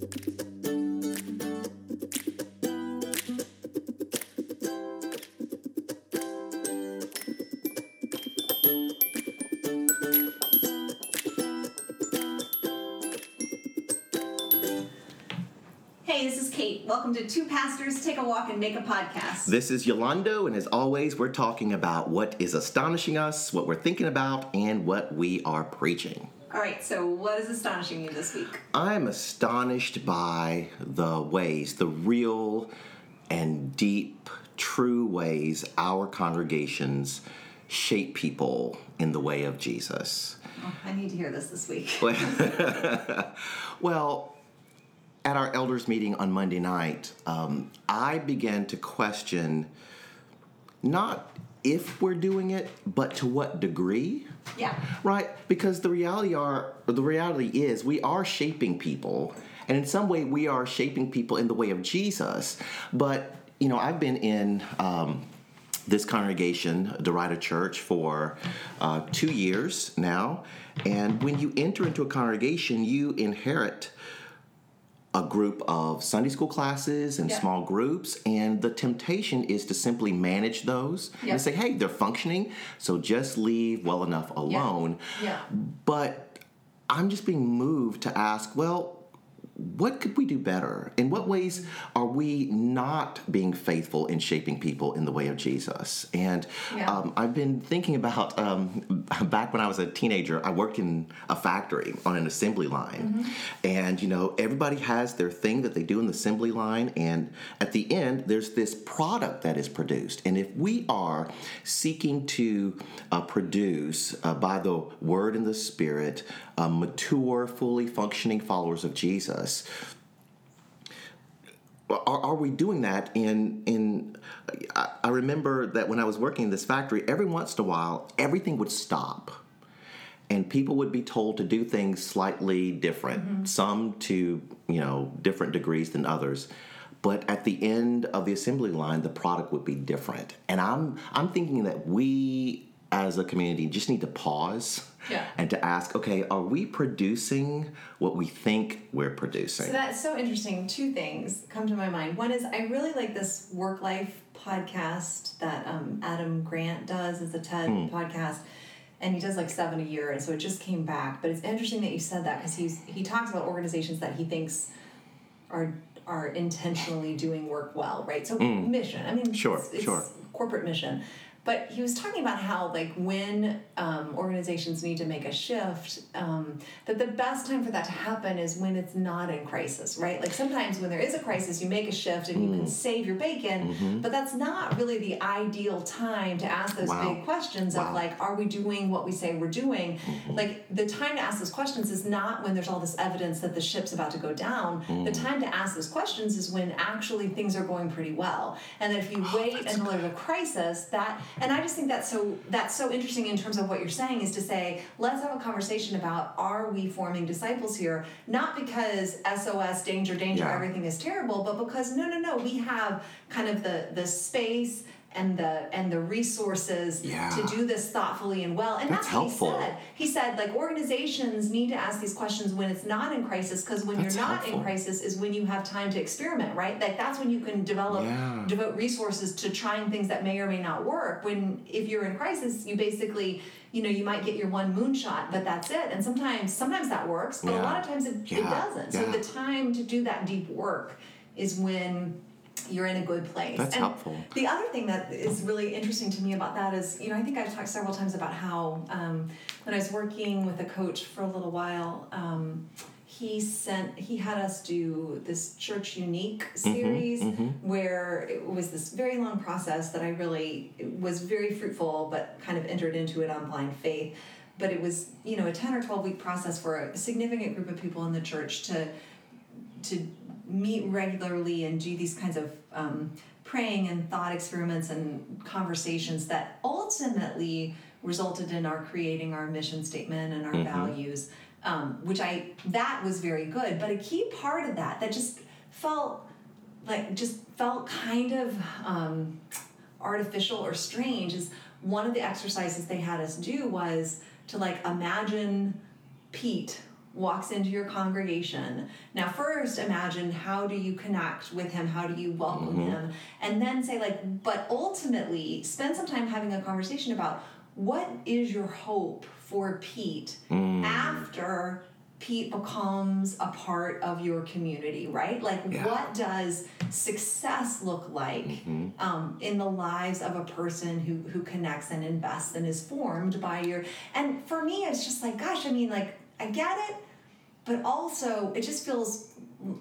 Hey, this is Kate. Welcome to Two Pastors Take a Walk and Make a Podcast. This is Yolando, and as always, we're talking about what is astonishing us, what we're thinking about, and what we are preaching. All right, so what is astonishing you this week? I'm astonished by the ways, the real and deep, true ways our congregations shape people in the way of Jesus. Oh, I need to hear this this week. well, at our elders meeting on Monday night, um, I began to question not if we're doing it, but to what degree. Yeah. Right? Because the reality are the reality is we are shaping people, and in some way we are shaping people in the way of Jesus. But you know, I've been in. Um, this congregation, Derita Church, for uh, two years now. And when you enter into a congregation, you inherit a group of Sunday school classes and Yeah. small groups, and the temptation is to simply manage those Yeah. and say, hey, they're functioning, so just leave well enough alone. Yeah. But I'm just being moved to ask, well, what could we do better? In what ways are we not being faithful in shaping people in the way of Jesus? And Yeah. um, I've been thinking about um, back when I was a teenager, I worked in a factory on an assembly line. And, you know, everybody has their thing that they do in the assembly line. And at the end, there's this product that is produced. And if we are seeking to uh, produce uh, by the word and the spirit, uh, mature, fully functioning followers of Jesus, are, are we doing that in in I, I remember that when i was working in this factory every once in a while everything would stop and people would be told to do things slightly different mm-hmm. some to you know different degrees than others. But at the end of the assembly line the product would be different. And i'm i'm thinking that we as a community just need to pause Yeah. and to ask okay are we producing what we think we're producing So that's so interesting. Two things come to my mind. One is I really like this work life podcast that um, Adam Grant does. as a TED Hmm. podcast, and he does like seven a year, and so it just came back. But it's interesting that you said that because he's he talks about organizations that he thinks are are intentionally doing work well, right? So mission. I mean. Sure, it's, it's sure. corporate mission. But he was talking about how, like, when um, organizations need to make a shift, um, that the best time for that to happen is when it's not in crisis, right? Like, sometimes when there is a crisis, you make a shift and Mm. you can save your bacon, but that's not really the ideal time to ask those Mm-hmm. Wow. big questions Wow. of, like, are we doing what we say we're doing? Mm-hmm. Like, the time to ask those questions is not when there's all this evidence that the ship's about to go down. Mm. The time to ask those questions is when actually things are going pretty well. And that if you wait Oh, that's until there's a crisis, that and I just think that's so that's so interesting in terms of what you're saying is to say, let's have a conversation about are we forming disciples here? Not because SOS, danger, danger, Yeah. everything is terrible, but because no, no, no, we have kind of the the space and the and the resources Yeah. to do this thoughtfully and well. And That's that's, what helpful. he said. He said like organizations need to ask these questions when it's not in crisis because when That's you're not helpful. in crisis is when you have time to experiment, right? Like that's when you can develop Yeah. devote resources to trying things that may or may not work. When if you're in crisis, you basically you know you might get your one moonshot, but that's it. And sometimes sometimes that works, but a lot of times it, it doesn't. So the time to do that deep work is when you're in a good place. That's And helpful. The other thing that is really interesting to me about that is, you know, I think I've talked several times about how um, when I was working with a coach for a little while, um, he sent he had us do this church unique series where it was this very long process that I really was very fruitful, but kind of entered into it on blind faith. But it was, you know, a ten or twelve week process for a significant group of people in the church to to meet regularly and do these kinds of um, praying and thought experiments and conversations that ultimately resulted in our creating our mission statement and our values um, which i that was very good. But a key part of that that just felt like just felt kind of um, artificial or strange is one of the exercises they had us do was to like imagine Pete walks into your congregation. Now, first imagine how do you connect with him? How do you welcome mm-hmm. him? And then say, like, but ultimately spend some time having a conversation about what is your hope for Pete mm. after Pete becomes a part of your community, right? Like, Yeah. what does success look like mm-hmm. um, in the lives of a person who who connects and invests and is formed by your? And for me, it's just like, gosh, I mean, like, I get it, but also it just feels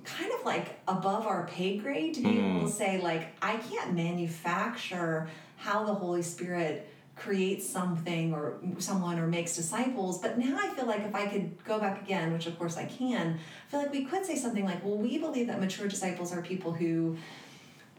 kind of like above our pay grade to be mm. able to say, like, I can't manufacture how the Holy Spirit creates something or someone or makes disciples. But now I feel like if I could go back again, which of course I can, I feel like we could say something like, well, we believe that mature disciples are people who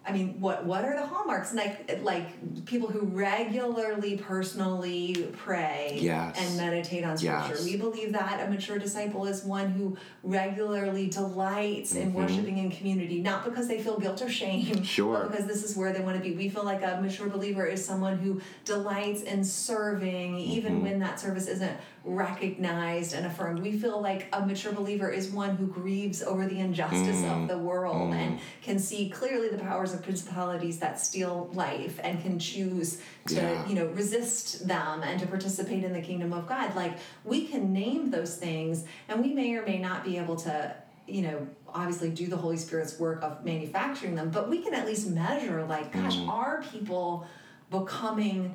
I mean, what what are the hallmarks? Like like people who regularly personally pray Yes. and meditate on scripture. Yes. We believe that a mature disciple is one who regularly delights in mm-hmm. worshiping in community, not because they feel guilt or shame, Sure. but because this is where they want to be. We feel like a mature believer is someone who delights in serving, even mm-hmm. when that service isn't recognized and affirmed. We feel like a mature believer is one who grieves over the injustice of mm. the world mm. and can see clearly the powers of principalities that steal life and can choose to, Yeah. you know, resist them and to participate in the kingdom of God. Like we can name those things and we may or may not be able to you know obviously do the holy spirit's work of manufacturing them but we can at least measure like gosh mm. are people becoming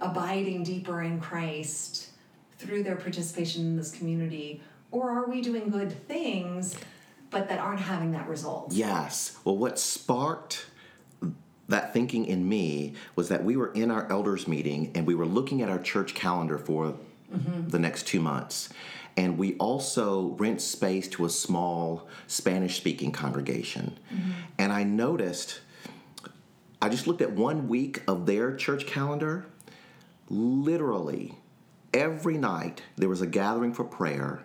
abiding deeper in Christ through their participation in this community? Or are we doing good things but that aren't having that result? Yes. Well, what sparked that thinking in me was that we were in our elders meeting and we were looking at our church calendar for mm-hmm. the next two months. And we also rent space to a small Spanish speaking congregation. Mm-hmm. And I noticed, I just looked at one week of their church calendar. Literally, every night there was a gathering for prayer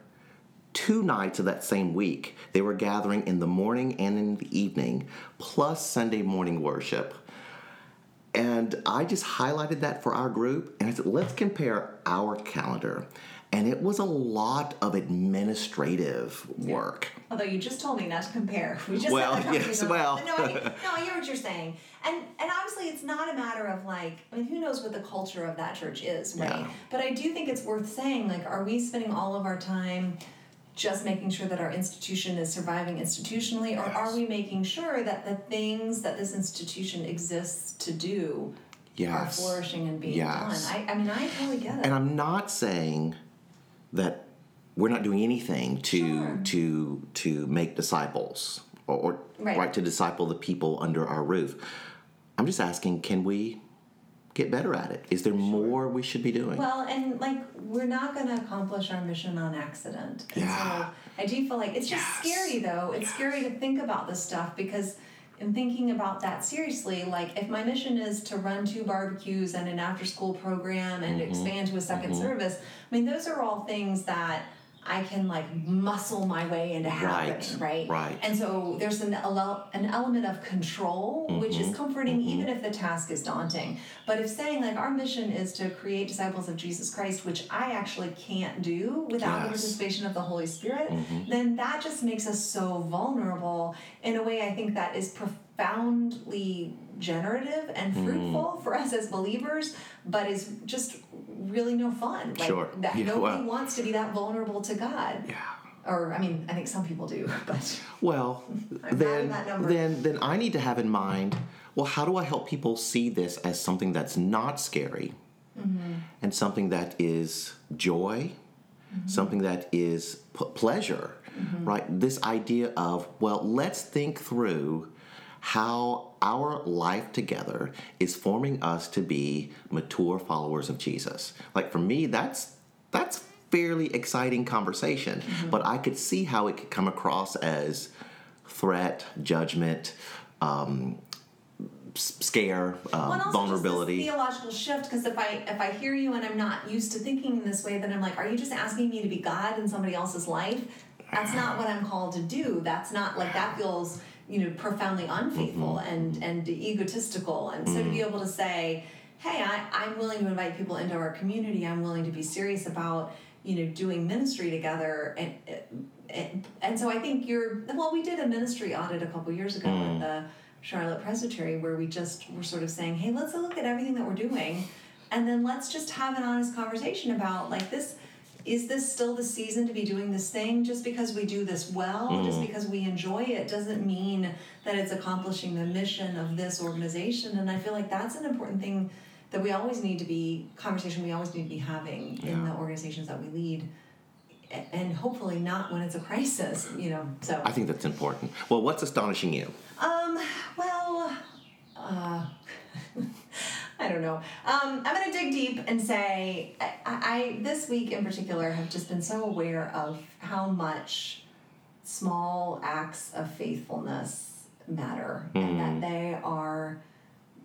two nights of that same week, they were gathering in the morning and in the evening, plus Sunday morning worship. And I just highlighted that for our group, and I said, let's compare our calendar. And it was a lot of administrative work. Although you just told me not to compare. We just Well, yes, well. no, I, no, I hear what you're saying, and and obviously it's not a matter of like I mean who knows what the culture of that church is, right? Yeah. But I do think it's worth saying like, are we spending all of our time just making sure that our institution is surviving institutionally, or are we making sure that the things that this institution exists to do are flourishing and being Yes. done? I, I mean, I totally get it. And I'm not saying that we're not doing anything to Sure. to to make disciples or, or Right. to disciple the people under our roof. I'm just asking, can we get better at it? Is there more we should be doing? Well, and like we're not going to accomplish our mission on accident. And Yeah. so I do feel like it's just Yes. scary though. It's scary to think about this stuff because in thinking about that seriously, like if my mission is to run two barbecues and an after school program and Mm-hmm. expand to a 2nd service, I mean those are all things that I can like muscle my way into happening, right? right. And so there's an an element of control, which Mm-hmm. is comforting even if the task is daunting. But if saying like our mission is to create disciples of Jesus Christ, which I actually can't do without the Yes. Mm-hmm. participation of the Holy Spirit, then that just makes us so vulnerable in a way I think that is profoundly generative and Mm. fruitful for us as believers, but is just really no fun. Like Sure. that Yeah, nobody well- wants to be that vulnerable to God. yeah. Or I mean, I think some people do, but Well, then, not in that number. then, then I need to have in mind. Well, how do I help people see this as something that's not scary, Mm-hmm. and something that is joy, Mm-hmm. something that is p- pleasure, right? This idea of well, let's think through how our life together is forming us to be mature followers of Jesus. Like for me, that's that's fairly exciting conversation, Mm-hmm. but I could see how it could come across as threat, judgment, um, scare, um, vulnerability. Theological shift, because if I if I hear you and I'm not used to thinking in this way, then I'm like, are you just asking me to be God in somebody else's life? That's not what I'm called to do. That's not like that feels you know profoundly unfaithful Mm-hmm. and and egotistical. And so to be able to say, hey, I, I'm willing to invite people into our community. I'm willing to be serious about you know, doing ministry together. And, and, and so I think you're, well, we did a ministry audit a couple years ago at the Charlotte Presbytery where we just were sort of saying, hey, let's look at everything that we're doing. And then let's just have an honest conversation about like this is this still the season to be doing this thing? Just because we do this well just because we enjoy it doesn't mean that it's accomplishing the mission of this organization. And i feel like that's an important thing that we always need to be conversation we always need to be having in the organizations that we lead. And hopefully not when it's a crisis you know so. I think that's important. Well, what's astonishing you? um, well, uh, I don't know. Um, I'm going to dig deep and say I, I, this week in particular, have just been so aware of how much small acts of faithfulness matter and that they are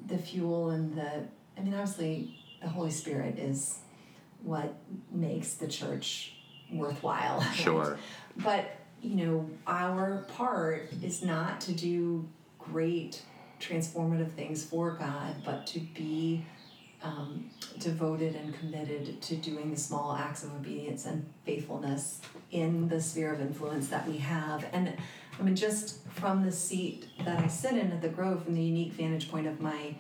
the fuel and the, I mean, obviously, the Holy Spirit is what makes the church worthwhile. right? Sure. But, you know, our part is not to do great transformative things for God, but to be um, devoted and committed to doing the small acts of obedience and faithfulness in the sphere of influence that we have. And I mean, just from the seat that I sit in at the Grove, from the unique vantage point of my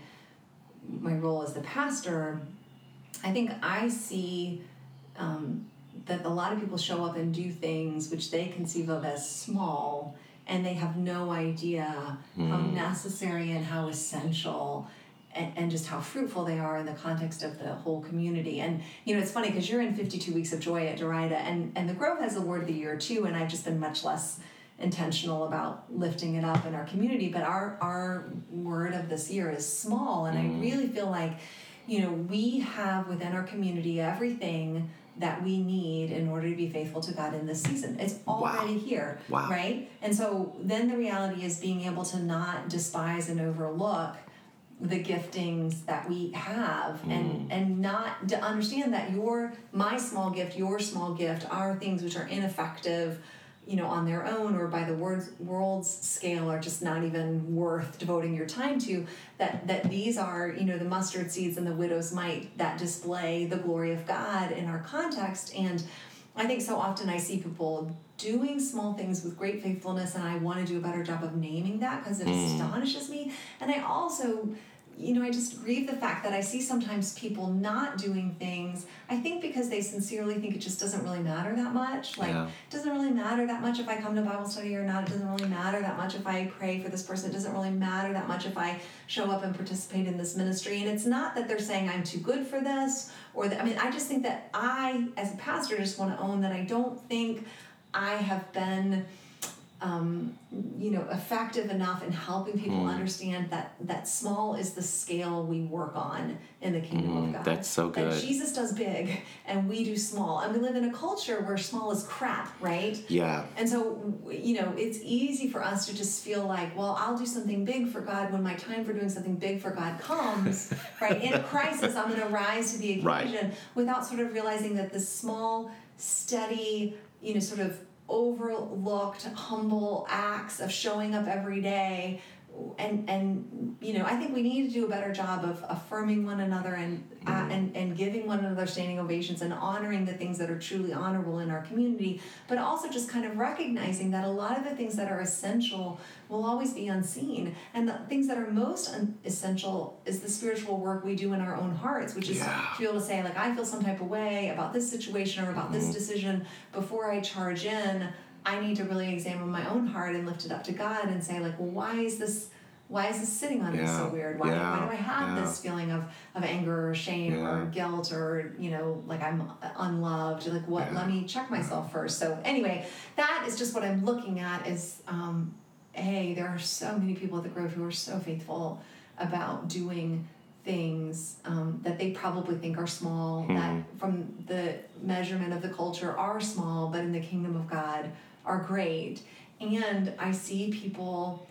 my role as the pastor, I think I see um, that a lot of people show up and do things which they conceive of as small, and they have no idea how hmm. necessary and how essential. And, and just how fruitful they are in the context of the whole community. And you know, it's funny because you're in 52 Weeks of Joy at Derita, and, and the Grove has a word of the year too, and I've just been much less intentional about lifting it up in our community. But our our word of this year is small, and I hmm. really feel like, you know, we have within our community everything that we need in order to be faithful to God in this season. It's already here, Wow. right? And so then the reality is being able to not despise and overlook the giftings that we have hmm. and and not to understand that your my small gift your small gift are things which are ineffective you know on their own or by the world's world's scale are just not even worth devoting your time to that that these are you know the mustard seeds and the widow's mite that display the glory of god in our context and I think so often I see people doing small things with great faithfulness, and I want to do a better job of naming that because it mm. astonishes me. And I also, you know, I just grieve the fact that I see sometimes people not doing things, I think because they sincerely think it just doesn't really matter that much. Like, Yeah. it doesn't really matter that much if I come to Bible study or not. It doesn't really matter that much if I pray for this person. It doesn't really matter that much if I show up and participate in this ministry. And it's not that they're saying I'm too good for this or that, I mean, I just think that I, as a pastor, just want to own that I don't think I have been um, you know, effective enough in helping people Hmm. understand that that small is the scale we work on in the kingdom of God. That's so That good. Jesus does big and we do small, and we live in a culture where small is crap, right? Yeah. And so, you know, it's easy for us to just feel like, well, I'll do something big for God when my time for doing something big for God comes, right? In a crisis, I'm going to rise to the Right. occasion without sort of realizing that the small, steady, you know, sort of overlooked, humble acts of showing up every day. And and you know I think we need to do a better job of affirming one another and uh, and and giving one another standing ovations and honoring the things that are truly honorable in our community, but also just kind of recognizing that a lot of the things that are essential will always be unseen, and the things that are most un- essential is the spiritual work we do in our own hearts, which is Yeah. to be able to say like I feel some type of way about this situation or about this decision before I charge in. I need to really examine my own heart and lift it up to God and say like, well, why is this? Why is this sitting on me so weird? Why, yeah, why do I have yeah. this feeling of, of anger or shame or guilt or you know like I'm unloved? Like what? Yeah. Let me check myself first. So anyway, that is just what I'm looking at. Is um, hey, there are so many people at the Grove who are so faithful about doing things um, that they probably think are small that from the measurement of the culture are small but in the kingdom of god are great. And i see people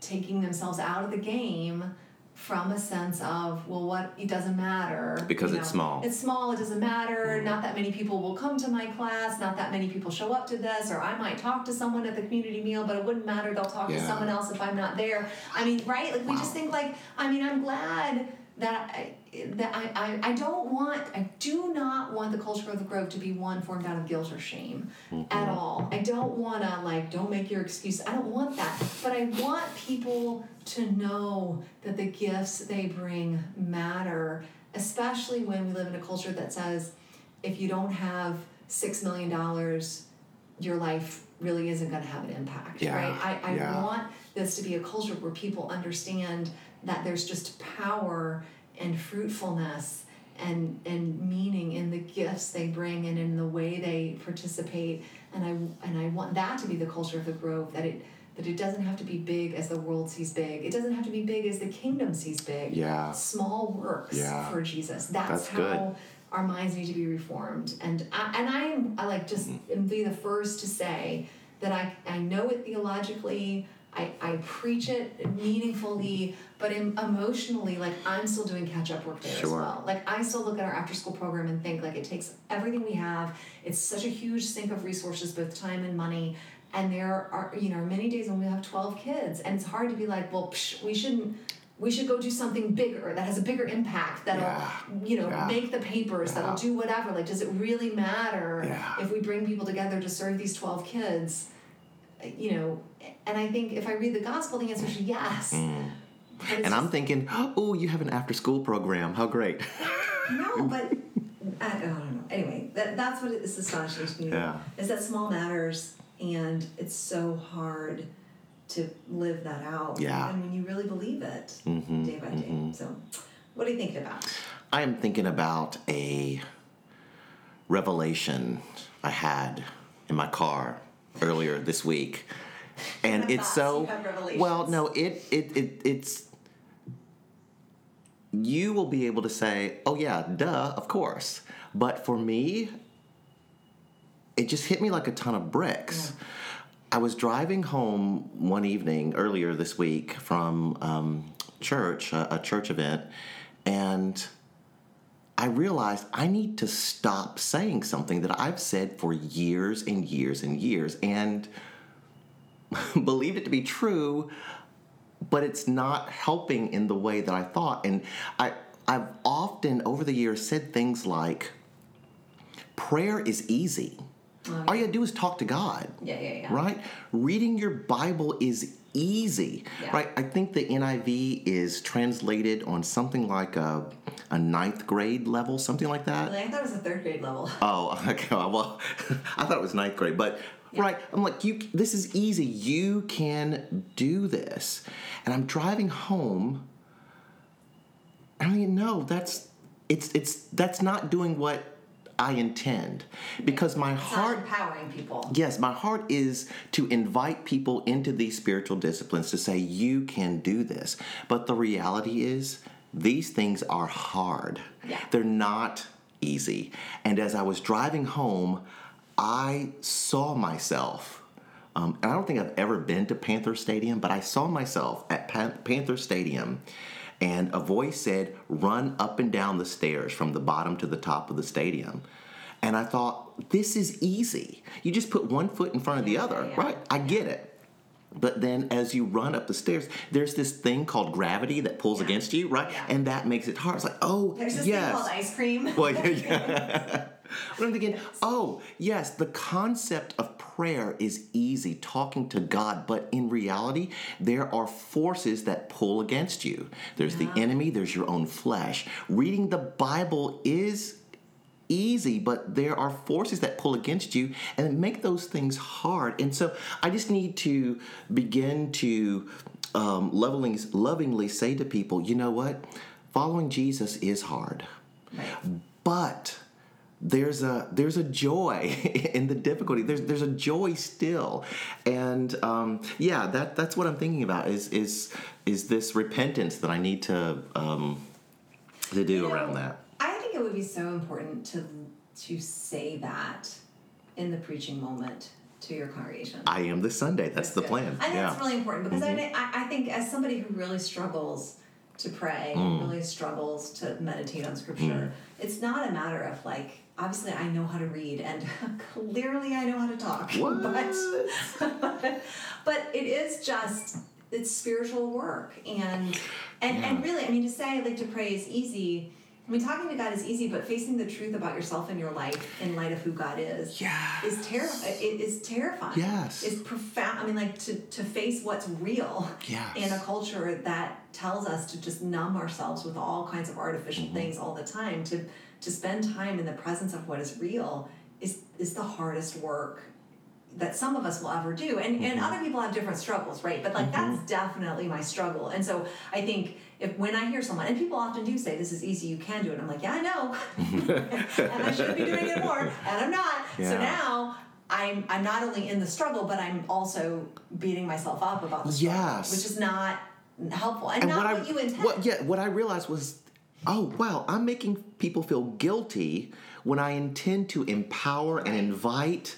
taking themselves out of the game from a sense of well what it doesn't matter Because you it's small. it's small it doesn't matter Mm-hmm. not that many people will come to my class not that many people show up to this or i might talk to someone at the community meal but it wouldn't matter they'll talk to someone else if i'm not there. I mean right? Like we just think like i mean i'm glad that I, that I, I, I don't want I do not want the culture of the grove to be one formed out of guilt or shame mm-hmm. at all. I don't want to like don't make your excuse. I don't want that. But I want people to know that the gifts they bring matter, especially when we live in a culture that says if you don't have 6 million dollars your life really isn't going to have an impact, Yeah, right? I, I yeah. want this to be a culture where people understand that there's just power and fruitfulness and and meaning in the gifts they bring and in the way they participate and I and I want that to be the culture of the grove that it that it doesn't have to be big as the world sees big. It doesn't have to be big as the kingdom sees big. Yeah. Small works Yeah. for Jesus. That's, That's how good. our minds need to be reformed. And I, and I am I like just Mm-hmm. be the first to say that I, I know it theologically. I, I preach it meaningfully, but em- emotionally, like I'm still doing catch up work there as well. Like I still look at our after school program and think like it takes everything we have. It's such a huge sink of resources, both time and money. And there are you know many days when we have twelve kids, and it's hard to be like, well, psh, we shouldn't. We should go do something bigger that has a bigger impact that'll Yeah. you know Yeah. make the papers that'll do whatever. Like, does it really matter Yeah. if we bring people together to serve these twelve kids? You know, and I think if I read the gospel, the answer is yes. Mm. And I'm thinking, oh, you have an after school program. How great. No, but I, I don't know. Anyway, that, that's what is astonishing to me. Yeah. Is that small matters, and it's so hard to live that out. Yeah. And when you really believe it, Mhm, day by day. So, what are you thinking about? I am thinking about a revelation I had in my car earlier this week. And it's so you had revelations. well, no, it, it it it's you will be able to say, "Oh yeah, duh, of course." But for me, it just hit me like a ton of bricks. I was driving home one evening earlier this week from um, church, a, a church event, and I realized I need to stop saying something that I've said for years and years and years and believed it to be true, but it's not helping in the way that I thought. And I, I've often over the years said things like, prayer is easy. All you gotta do is talk to God Yeah, yeah, yeah. right? Reading your Bible is easy, Yeah. right? I think the NIV is translated on something like a, a ninth grade level, something like that. Really, I thought it was a third grade level. Oh, okay. Well, I thought it was ninth grade, but right. I'm like, you. This is easy. You can do this. And I'm driving home. I mean, no, that's it's it's that's not doing what I intend because my It's heart empowering people. Yes, my heart is to invite people into these spiritual disciplines to say, you can do this. But the reality is, these things are hard. Yeah. They're not easy. And as I was driving home, I saw myself. Um, and I don't think I've ever been to Panther Stadium, but I saw myself at Pan- Panther Stadium, and a voice said, Run up and down the stairs from the bottom to the top of the stadium. And I thought, this is easy. You just put one foot in front of the Yeah, other, yeah, right? I get it. But then as you run up the stairs, there's this thing called gravity that pulls Yeah. against you, right? And that makes it hard. It's like, oh, There's this yes. thing called ice cream. Well, yeah, yeah. But I'm thinking, oh, yes, the concept of prayer is easy, talking to God, but in reality, there are forces that pull against you. There's the enemy, there's your own flesh. Reading the Bible is easy, but there are forces that pull against you and make those things hard. And so I just need to begin to um, lovingly, lovingly say to people, you know what? Following Jesus is hard Right. but there's a there's a joy in the difficulty. There's there's a joy still, and um, yeah, that that's what I'm thinking about is is is this repentance that I need to um, to do You know, around that. I think it would be so important to to say that in the preaching moment to your congregation. I am this Sunday. That's the good. plan. I think yeah. that's really important because I, I I think as somebody who really struggles to pray, Mm. really struggles to meditate on scripture, it's not a matter of like obviously I know how to read and clearly I know how to talk. What? But but it is just it's spiritual work and and Yeah. and really i mean to say like to pray is easy i mean talking to god is easy but facing the truth about yourself and your life in light of who god is Yes. is terrifying it is terrifying Yes. it's profound i mean like to to face what's real Yes. in a culture that tells us to just numb ourselves with all kinds of artificial Mm-hmm. things all the time to to spend time in the presence of what is real is is the hardest work that some of us will ever do. And and Mm-hmm. other people have different struggles right? But like that's definitely my struggle. And so i think if when i hear someone and people often do say this is easy you can do it. I'm like yeah i know. And i should be doing it more and i'm not. So now I'm, I'm not only in the struggle, but I'm also beating myself up about the struggle, Yes. which is not helpful and, and not what what, I you intend. what yeah what I realized was oh wow I'm making people feel guilty when I intend to empower and invite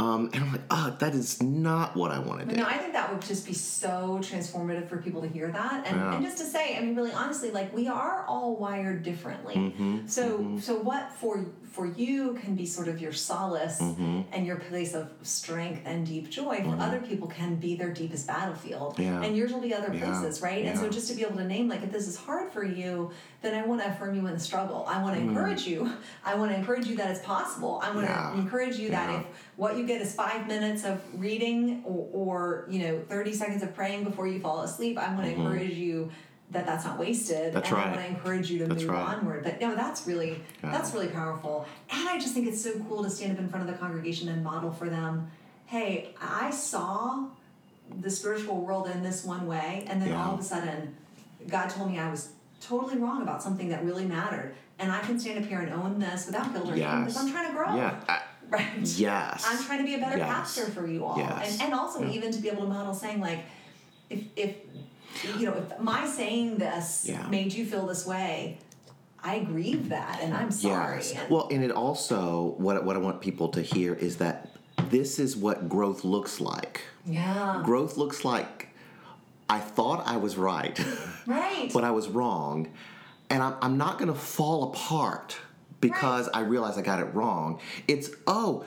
um, and I'm like oh that is not what I want to do No, I think that would just be so transformative for people to hear that, and, Yeah. and just to say, I mean, really honestly, like we are all wired differently. Mm-hmm, so, so what for for you can be sort of your solace Mm-hmm. and your place of strength and deep joy. For other people, can be their deepest battlefield, Yeah. and yours will be other Yeah. places, right? And so, just to be able to name, like, if this is hard for you, then I want to affirm you in the struggle. I want to encourage you. I want to encourage you that it's possible. I want to Mm. Encourage you that if what you get is five minutes of reading or, or you know 30 seconds of praying before you fall asleep i want to encourage you that that's not wasted Mm-hmm. That's and right. i want to encourage you to That's move right. onward but no that's really that's really powerful and i just think it's so cool to stand up in front of the congregation and model for them hey i saw the spiritual world in this one way and then Yeah. all of a sudden god told me i was totally wrong about something that really mattered and i can stand up here and own this without guilt or shame Yes. because i'm trying to grow yeah Yes I'm trying to be a better Yes. pastor for you all, Yes. and and also Yeah. even to be able to model saying like, if if you know if my saying this Yeah. made you feel this way, I grieve that, and I'm sorry. Yes. And- Well, and it also what what I want people to hear is that this is what growth looks like. yeah, Growth looks like I thought I was right, right. but I was wrong, and I'm, I'm not going to fall apart because I realize I got it wrong. It's oh.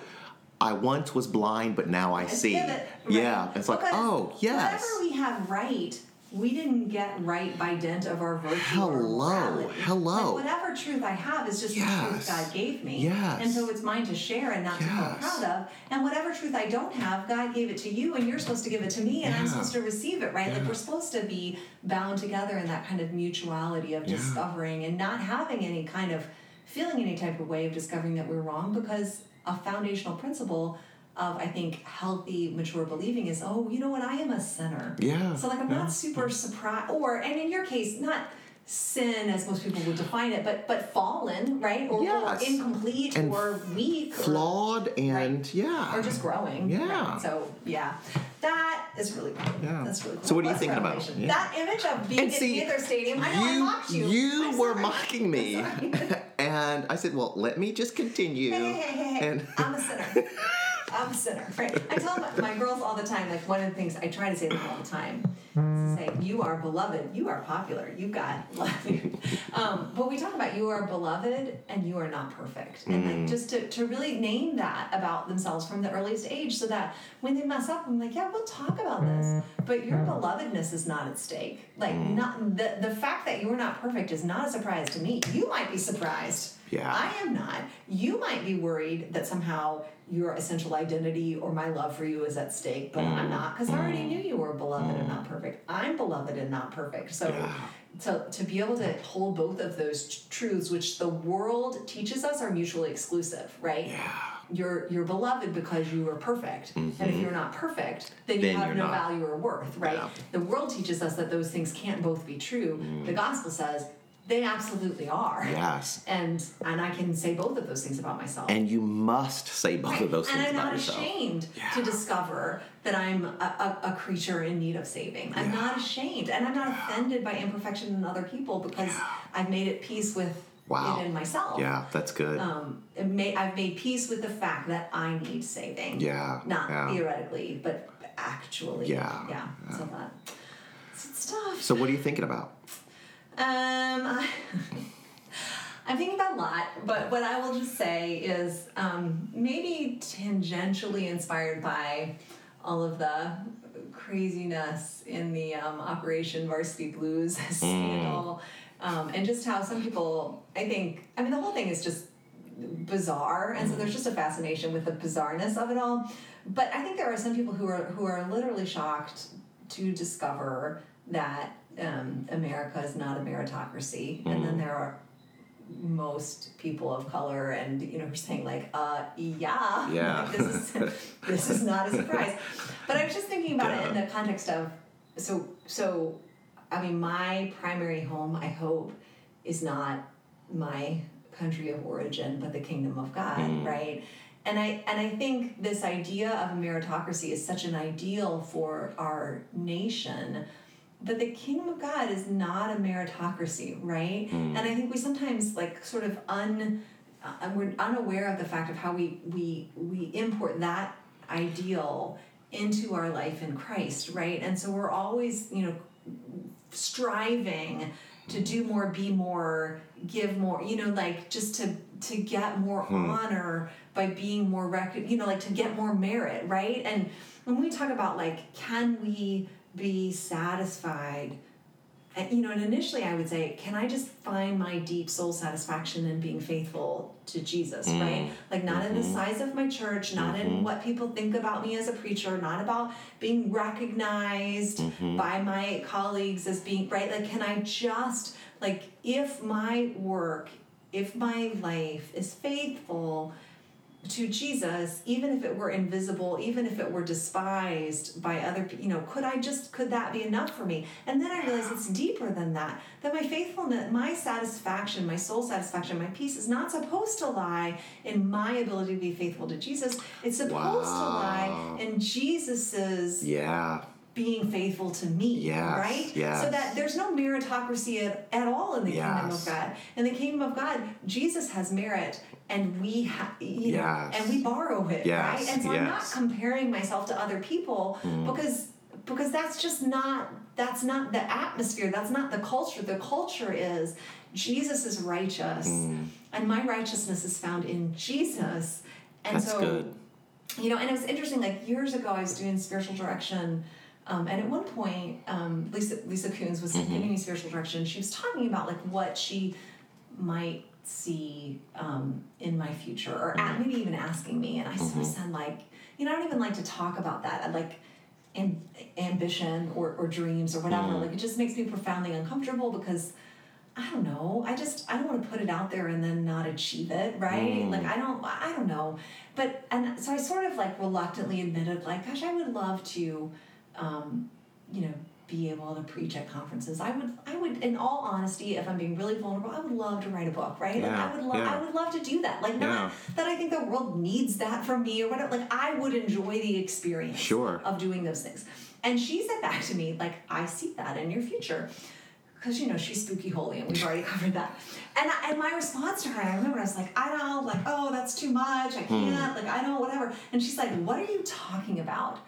I once was blind, but now I see. right? Yeah, it's like, Because oh, yes. Whatever we have right, we didn't get right by dent of our virtue. Hello, hello. Like whatever truth I have is just the truth God gave me. Yes. And so it's mine to share and not to feel proud of. And whatever truth I don't have, God gave it to you, and you're supposed to give it to me, and I'm supposed to receive it, right? Like we're supposed to be bound together in that kind of mutuality of Yeah. discovering and not having any kind of feeling any type of way of discovering that we're wrong because a foundational principle of I think healthy, mature believing is, oh, you know what, I am a sinner. Yeah, So like I'm yeah, not super surprised, or and in your case, not sin as most people would define it, but but fallen, right, or, Yes. or incomplete, And or weak, or, Flawed and Right. yeah. or just growing. Yeah. right? So yeah, that is really cool. Yeah. That's really cool. So what are you That's thinking about? Yeah. That image of being And at see, Panther Stadium. I know I you, mocked you. you I'm were sorry. mocking me. and I said, well, let me just continue. Hey, hey, hey, hey. And I'm a sinner. I'm a sinner. Right. I tell my, my girls all the time, like one of the things I try to say to them all the time is to say, you are beloved, you are popular, you got um, but we talk about you are beloved and you are not perfect. And Mm. like just to, to really name that about themselves from the earliest age so that when they mess up, I'm like, yeah, we'll talk about this. But your belovedness is not at stake. Like Mm. not the the fact that you're not perfect is not a surprise to me. You might be surprised. Yeah. I am not. You might be worried that somehow your essential identity or my love for you is at stake, but Mm. I'm not because I already mm. knew you were beloved and not mm. perfect. I'm beloved and not perfect. So, Yeah. to, to be able to hold both of those t- truths, which the world teaches us are mutually exclusive, right? yeah. You're you're beloved because you are perfect, and if mm-hmm. you're not perfect, then you Then have no not. value or worth, right? Yeah. The world teaches us that those things can't both be true. The mm. gospel says they absolutely are. Yes. And and I can say both of those things about myself. And you must say both Right. of those and things I'm about yourself. And I'm not ashamed Yeah. to discover that I'm a, a, a creature in need of saving. I'm Yeah. not ashamed, and I'm not offended by imperfection in other people because I've made it peace with Wow. it in myself. Yeah, that's good. Um, may, I've made peace with the fact that I need saving. Yeah, Not yeah. theoretically, but actually. Yeah, Yeah. So that. It's stuff. so what are you thinking about? Um, I, I'm thinking about a lot, but what I will just say is um, maybe tangentially inspired by all of the craziness in the um, Operation Varsity Blues Mm. scandal, um, and just how some people, I think, I mean, the whole thing is just bizarre, and so there's just a fascination with the bizarreness of it all. But I think there are some people who are who are literally shocked to discover that um, America is not a meritocracy, and then there are most people of color and you know who are saying like uh yeah. Yeah. this is this is not a surprise. But i was just thinking about it in the context of so so i mean my primary home i hope is not my country of origin but the kingdom of god right? And i and i think this idea of a meritocracy is such an ideal for our nation but the kingdom of god is not a meritocracy right? And i think we sometimes like sort of un uh, we're unaware of the fact of how we we we import that ideal into our life in christ right? And so we're always you know striving to do more be more give more you know like just to to get more honor by being more rec- you know like to get more merit right? And when we talk about like can we be satisfied. And, you know and initially i would say can i just find my deep soul satisfaction in being faithful to jesus mm. right? Like not in the mm-hmm. size of my church not in mm-hmm. what people think about me as a preacher not about being recognized mm-hmm. by my colleagues as being right? Like can i just like if my work if my life is faithful to Jesus, even if it were invisible, even if it were despised by other people, you know, could I just, could that be enough for me? And then I realized it's deeper than that. That my faithfulness, my satisfaction, my soul satisfaction, my peace is not supposed to lie in my ability to be faithful to Jesus. It's supposed to lie in Jesus's Yeah. Being faithful to me, Yes, right? yes. So that there's no meritocracy at, at all in the kingdom of God. In the kingdom of God, Jesus has merit, and we have, you know, and we borrow it, Yes, right? And so I'm not comparing myself to other people mm. because because that's just not that's not the atmosphere. That's not the culture. The culture is Jesus is righteous, mm. and my righteousness is found in Jesus. And That's so good. you know and it was interesting like years ago i was doing spiritual direction um, and at one point um, lisa lisa coons was giving me spiritual direction. She was talking about like what she might see um, in my future or a maybe even asking me. And i sort of said like you know i don't even like to talk about that. I like am- ambition or, or dreams or whatever. Like it just makes me profoundly uncomfortable because I don't know. I just I don't want to put it out there and then not achieve it, right? Like I don't I don't know. But and so I sort of like reluctantly admitted like gosh, I would love to um, you know, be able to preach at conferences. I would I would in all honesty, if I'm being really vulnerable, I would love to write a book, right? Like Yeah, I would love yeah. I would love to do that. Like not Yeah. that I think the world needs that from me or whatever. Like I would enjoy the experience Sure. of doing those things. And she said back to me, like, I see that in your future. Because, you know, she's spooky holy and we've already covered that. And, I, and my response to her, I remember I was like, I don't, like, oh, that's too much. I can't, like, I don't, whatever. And she's like, what are you talking about?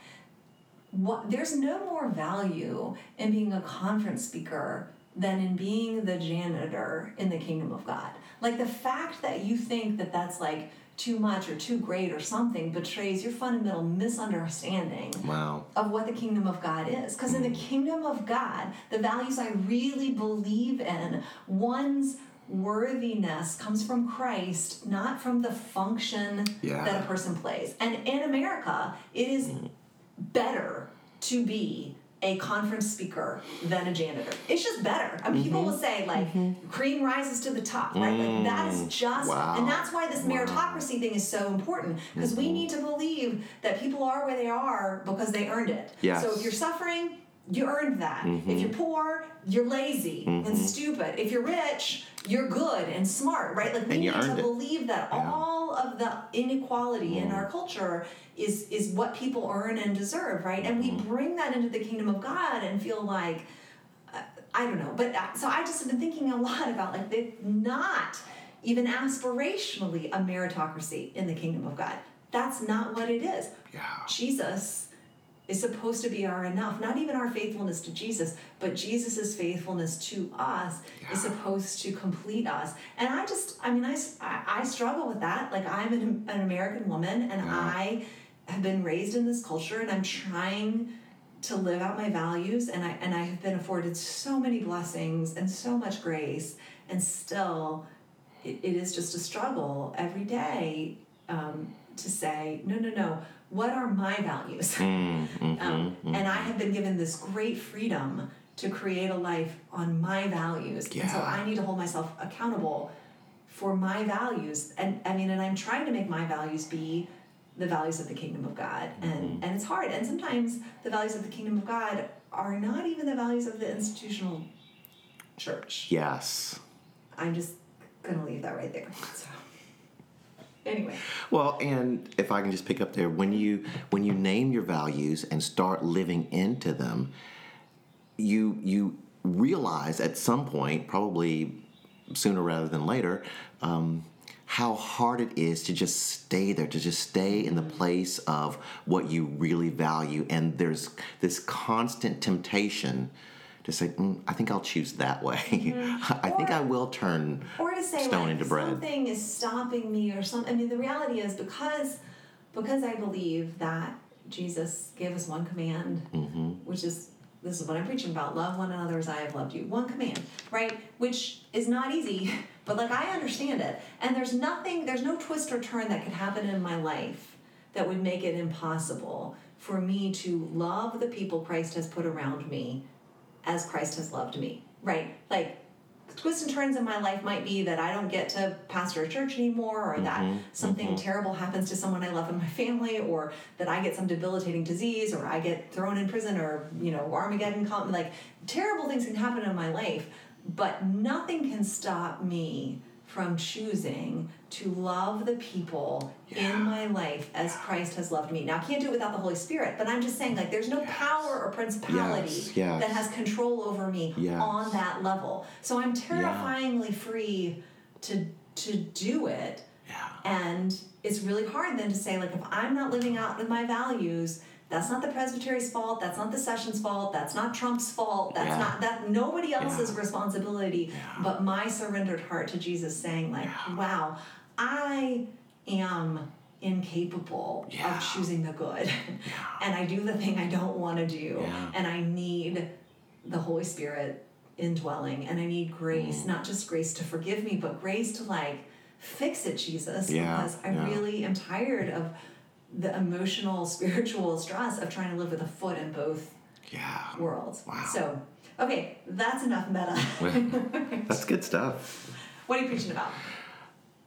What, there's no more value in being a conference speaker than in being the janitor in the kingdom of God. Like the fact that you think that that's like too much or too great or something betrays your fundamental misunderstanding Wow. of what the kingdom of God is. Because in the hmm. kingdom of God, the values I really believe in, one's worthiness comes from Christ, not from the function Yeah. that a person plays. And in America, it is hmm. Better to be a conference speaker than a janitor. It's just better. I mean, people will say like cream rises to the top, right? Like that is just, Wow. and that's why this Wow. meritocracy thing is so important because we need to believe that people are where they are because they earned it. Yes. So if you're suffering, you earned that. If you're poor, you're lazy and stupid. If you're rich, you're good and smart, right? Like we need to it. believe that Yeah. all of the inequality in our culture is is what people earn and deserve, right? And we bring that into the kingdom of God and feel like uh, I don't know, but uh, so I just have been thinking a lot about like the not even aspirationally a meritocracy in the kingdom of God. That's not what it is. Yeah. Jesus is supposed to be our enough, not even our faithfulness to Jesus, but Jesus' faithfulness to us is supposed to complete us. And I just, I mean, I, I struggle with that. Like, I'm an, an American woman and I have been raised in this culture and I'm trying to live out my values and I and I have been afforded so many blessings and so much grace and still it, it is just a struggle every day um, to say no no no what are my values Mm, mhm, um, mhm. and I have been given this great freedom to create a life on my values. And so I need to hold myself accountable for my values. And I mean, and I'm trying to make my values be the values of the kingdom of God. And and it's hard. And sometimes the values of the kingdom of God are not even the values of the institutional church. Yes. I'm just gonna leave that right there. So anyway. Well, and if I can just pick up there, when you when you name your values and start living into them, you you realize at some point, probably sooner rather than later, um, how hard it is to just stay there, to just stay in the place of what you really value, and there's this constant temptation. To say, mm, I think I'll choose that way. I think I will turn or to say stone like into bread. something is stopping me or something. I mean, the reality is because because I believe that Jesus gave us one command, Mm-hmm. which is this is what I'm preaching about: love one another as I have loved you. One command, right? Which is not easy, but like I understand it, and there's nothing, there's no twist or turn that could happen in my life that would make it impossible for me to love the people Christ has put around me as Christ has loved me, right? Like twists and turns in my life might be that I don't get to pastor a church anymore, or that mm-hmm, mm-hmm. something terrible happens to someone I love in my family, or that I get some debilitating disease, or I get thrown in prison, or you know Armageddon come. Like terrible things can happen in my life, but nothing can stop me from choosing to love the people in my life as Christ has loved me. Now I can't do it without the Holy Spirit, but I'm just saying like there's no power or principality Yes, yes. that has control over me Yes. on that level. So I'm terrifyingly free to to do it. Yeah. And it's really hard then to say like if I'm not living out my values, that's not the presbytery's fault, that's not the session's fault, that's not Trump's fault, that's Yeah. not that nobody else's Yeah. responsibility Yeah. but my surrendered heart to Jesus saying like, wow, I am incapable of choosing the good. and I do the thing I don't want to do. And I need the Holy Spirit indwelling and I need Mm. grace, not just grace to forgive me, but grace to like fix it, Jesus, because I really am tired of the emotional, spiritual stress of trying to live with a foot in both Yeah. worlds. Wow. So, okay, that's enough meta. That's good stuff. what are you preaching about?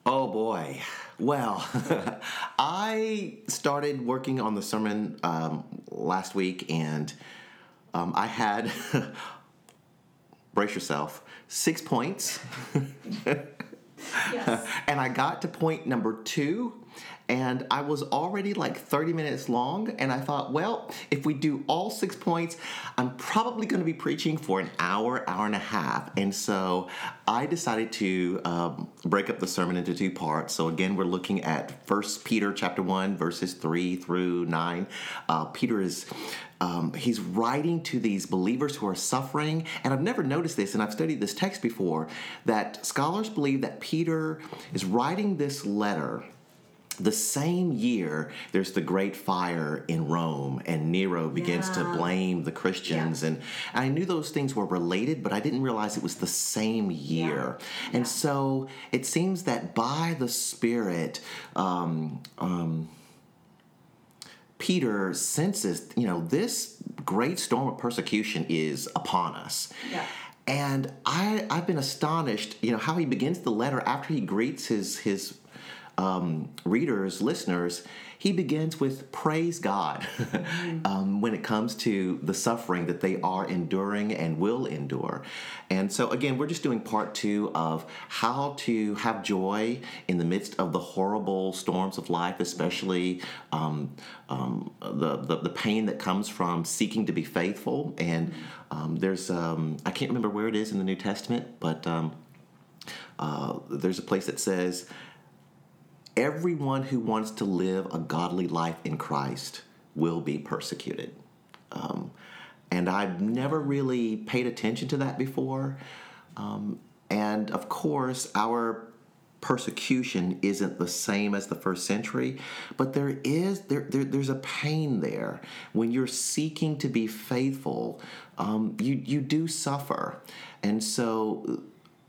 Oh boy. Well, I started working on the sermon um, last week, and um, I had, brace yourself, six points. Yes. and I got to point number two, and I was already like 30 minutes long. And I thought, well, if we do all six points, I'm probably going to be preaching for an hour, hour and a half. And so I decided to um, break up the sermon into two parts. So again, we're looking at First Peter chapter 1, verses 3 through 9. Uh, Peter is. Um, he's writing to these believers who are suffering. And I've never noticed this, and I've studied this text before, that scholars believe that Peter is writing this letter the same year there's the great fire in Rome and Nero begins to blame the Christians. Yeah. and I knew those things were related but I didn't realize it was the same year. And so it seems that by the spirit um, um, Peter senses you know this great storm of persecution is upon us. Yeah. and I, I've been astonished, you know, how he begins the letter after he greets his his um, readers, listeners. He begins with praise God um, when it comes to the suffering that they are enduring and will endure. And so, again, we're just doing part two of how to have joy in the midst of the horrible storms of life, especially um, um, the, the the pain that comes from seeking to be faithful. And um, there's um, I can't remember where it is in the New Testament, but um, uh, there's a place that says everyone who wants to live a godly life in Christ will be persecuted. Um, and I've never really paid attention to that before. Um, and of course, our persecution isn't the same as the first century, but there is there, there there's a pain there when you're seeking to be faithful. Um, you you do suffer, and so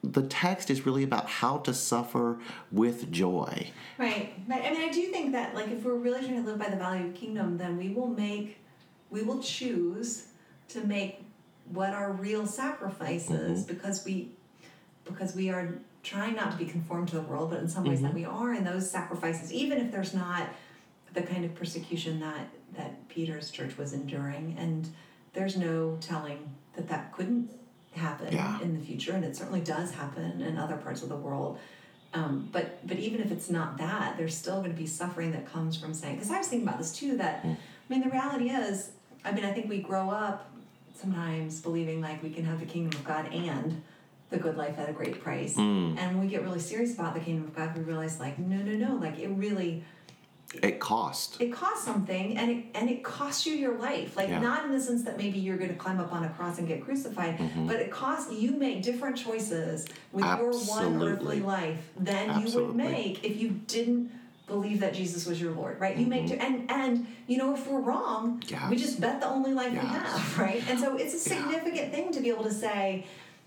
the text is really about how to suffer with joy. Right. I mean, I do think that like if we're really trying to live by the value of kingdom, then we will make, we will choose to make what are real sacrifices mm-hmm. because we, because we are trying not to be conformed to the world, but in some ways that mm-hmm. we are in those sacrifices, even if there's not the kind of persecution that that Peter's church was enduring, and there's no telling that that couldn't happen Yeah. in the future, and it certainly does happen in other parts of the world. Um, but but even if it's not that, there's still going to be suffering that comes from saying. Because I was thinking about this too. That I mean, the reality is, I mean, I think we grow up sometimes believing like we can have the kingdom of God and the good life at a great price. And when we get really serious about the kingdom of God, we realize like, no, no, no, like it really It cost. it costs something and it and it costs you your life like Yeah. not in the sense that maybe you're going to climb up on a cross and get crucified mm-hmm. but it costs you make different choices with your one earthly life than you would make if you didn't believe that jesus was your lord right you make mm-hmm. and and you know if we're wrong Yes. we just bet the only life we have right and so it's a Yeah. significant thing to be able to say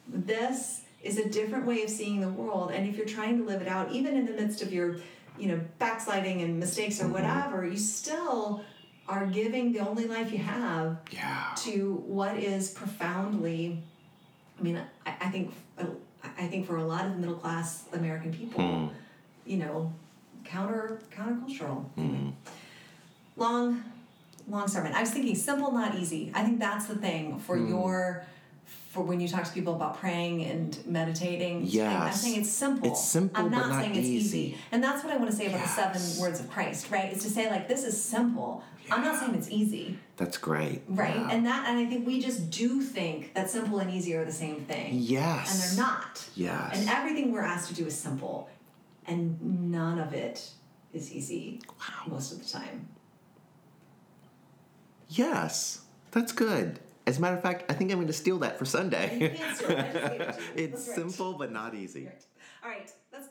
this is a different way of seeing the world and if you're trying to live it out even in the midst of your you know backsliding and mistakes or mm-hmm. whatever you still are giving the only life you have Yeah. to what is profoundly i mean i, I think i think for a lot of middle class american people hmm. you know counter countercultural. Hmm. Long long sermon. I was thinking simple not easy. I think that's the thing for hmm. your for when you talk to people about praying and meditating I'm- i'm saying it's simple It's simple, i'm but not not saying it's easy easy. and that's what i want to say about the seven words of christ right is to say like this is simple i'm not saying it's easy That's great. right Yeah. and that and i think we just do think that simple and easy are the same thing yes. and they're not Yes. and everything we're asked to do is simple and none of it is easy wow. most of the time Yes, that's good. As a matter of fact, I think I'm going to steal that for Sunday. can't steal it, I just gave it to you. it's simple but not easy. All right let's